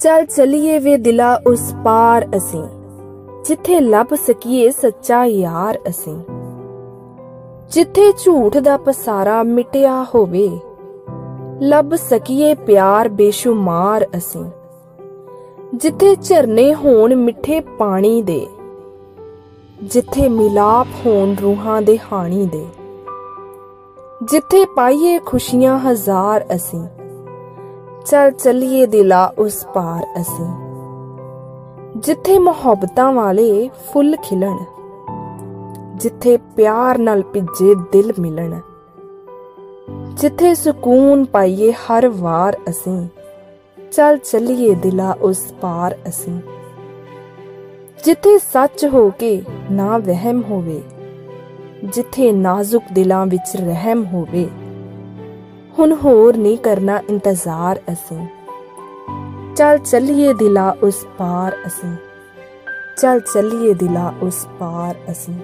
ਚੱਲ ਚਲੀਏ ਵੇ ਦਿਲਾ ਉਸ ਪਾਰ ਅਸੀਂ, ਜਿੱਥੇ ਲੱਭ ਸਕੀਏ ਸੱਚਾ ਯਾਰ ਅਸੀਂ। ਜਿੱਥੇ ਝੂਠ ਦਾ ਪਸਾਰਾ ਮਿਟਿਆ ਹੋਵੇ, ਲੱਭ ਸਕੀਏ ਪਿਆਰ ਬੇਸ਼ੁਮਾਰ ਅਸੀਂ। ਜਿੱਥੇ ਝਰਨੇ ਹੋਣ ਮਿੱਠੇ ਪਾਣੀ ਦੇ, ਜਿੱਥੇ ਮਿਲਾਪ ਹੋਣ ਰੂਹਾਂ ਦੇ ਹਾਣੀ ਦੇ। ਜਿੱਥੇ ਪਾਈਏ ਖੁਸ਼ੀਆਂ ਹਜ਼ਾਰ ਅਸੀਂ ਚੱਲ ਚੱਲੀਏ ਦਿਲਾ ਉਸ ਪਾਰ ਅਸੀਂ। ਜਿੱਥੇ ਮੁਹੱਬਤਾਂ ਵਾਲੇ ਫੁੱਲ ਖਿਲਣ, ਜਿੱਥੇ ਪਿਆਰ ਨਾਲ ਭਿੱਜੇ ਦਿਲ ਮਿਲਣ, ਜਿੱਥੇ ਸਕੂਨ ਪਾਈਏ ਹਰ ਵਾਰ ਅਸੀਂ, ਚੱਲ ਚੱਲੀਏ ਦਿਲਾ ਉਸ ਪਾਰ ਅਸੀਂ। ਜਿੱਥੇ ਸੱਚ ਹੋ ਕੇ ਨਾ ਵਹਿਮ ਹੋਵੇ, ਜਿੱਥੇ ਨਾਜ਼ੁਕ ਦਿਲਾਂ ਵਿੱਚ ਰਹਿਮ ਹੋਵੇ ਹੁਣ ਹੋਰ ਨਹੀਂ ਕਰਨਾ ਇੰਤਜ਼ਾਰ ਅਸੀਂ। ਚੱਲ ਚੱਲੀਏ ਦਿਲਾ ਉਸ ਪਾਰ ਅਸੀਂ। ਚੱਲ ਚੱਲੀਏ ਦਿਲਾ ਉਸ ਪਾਰ ਅਸੀਂ।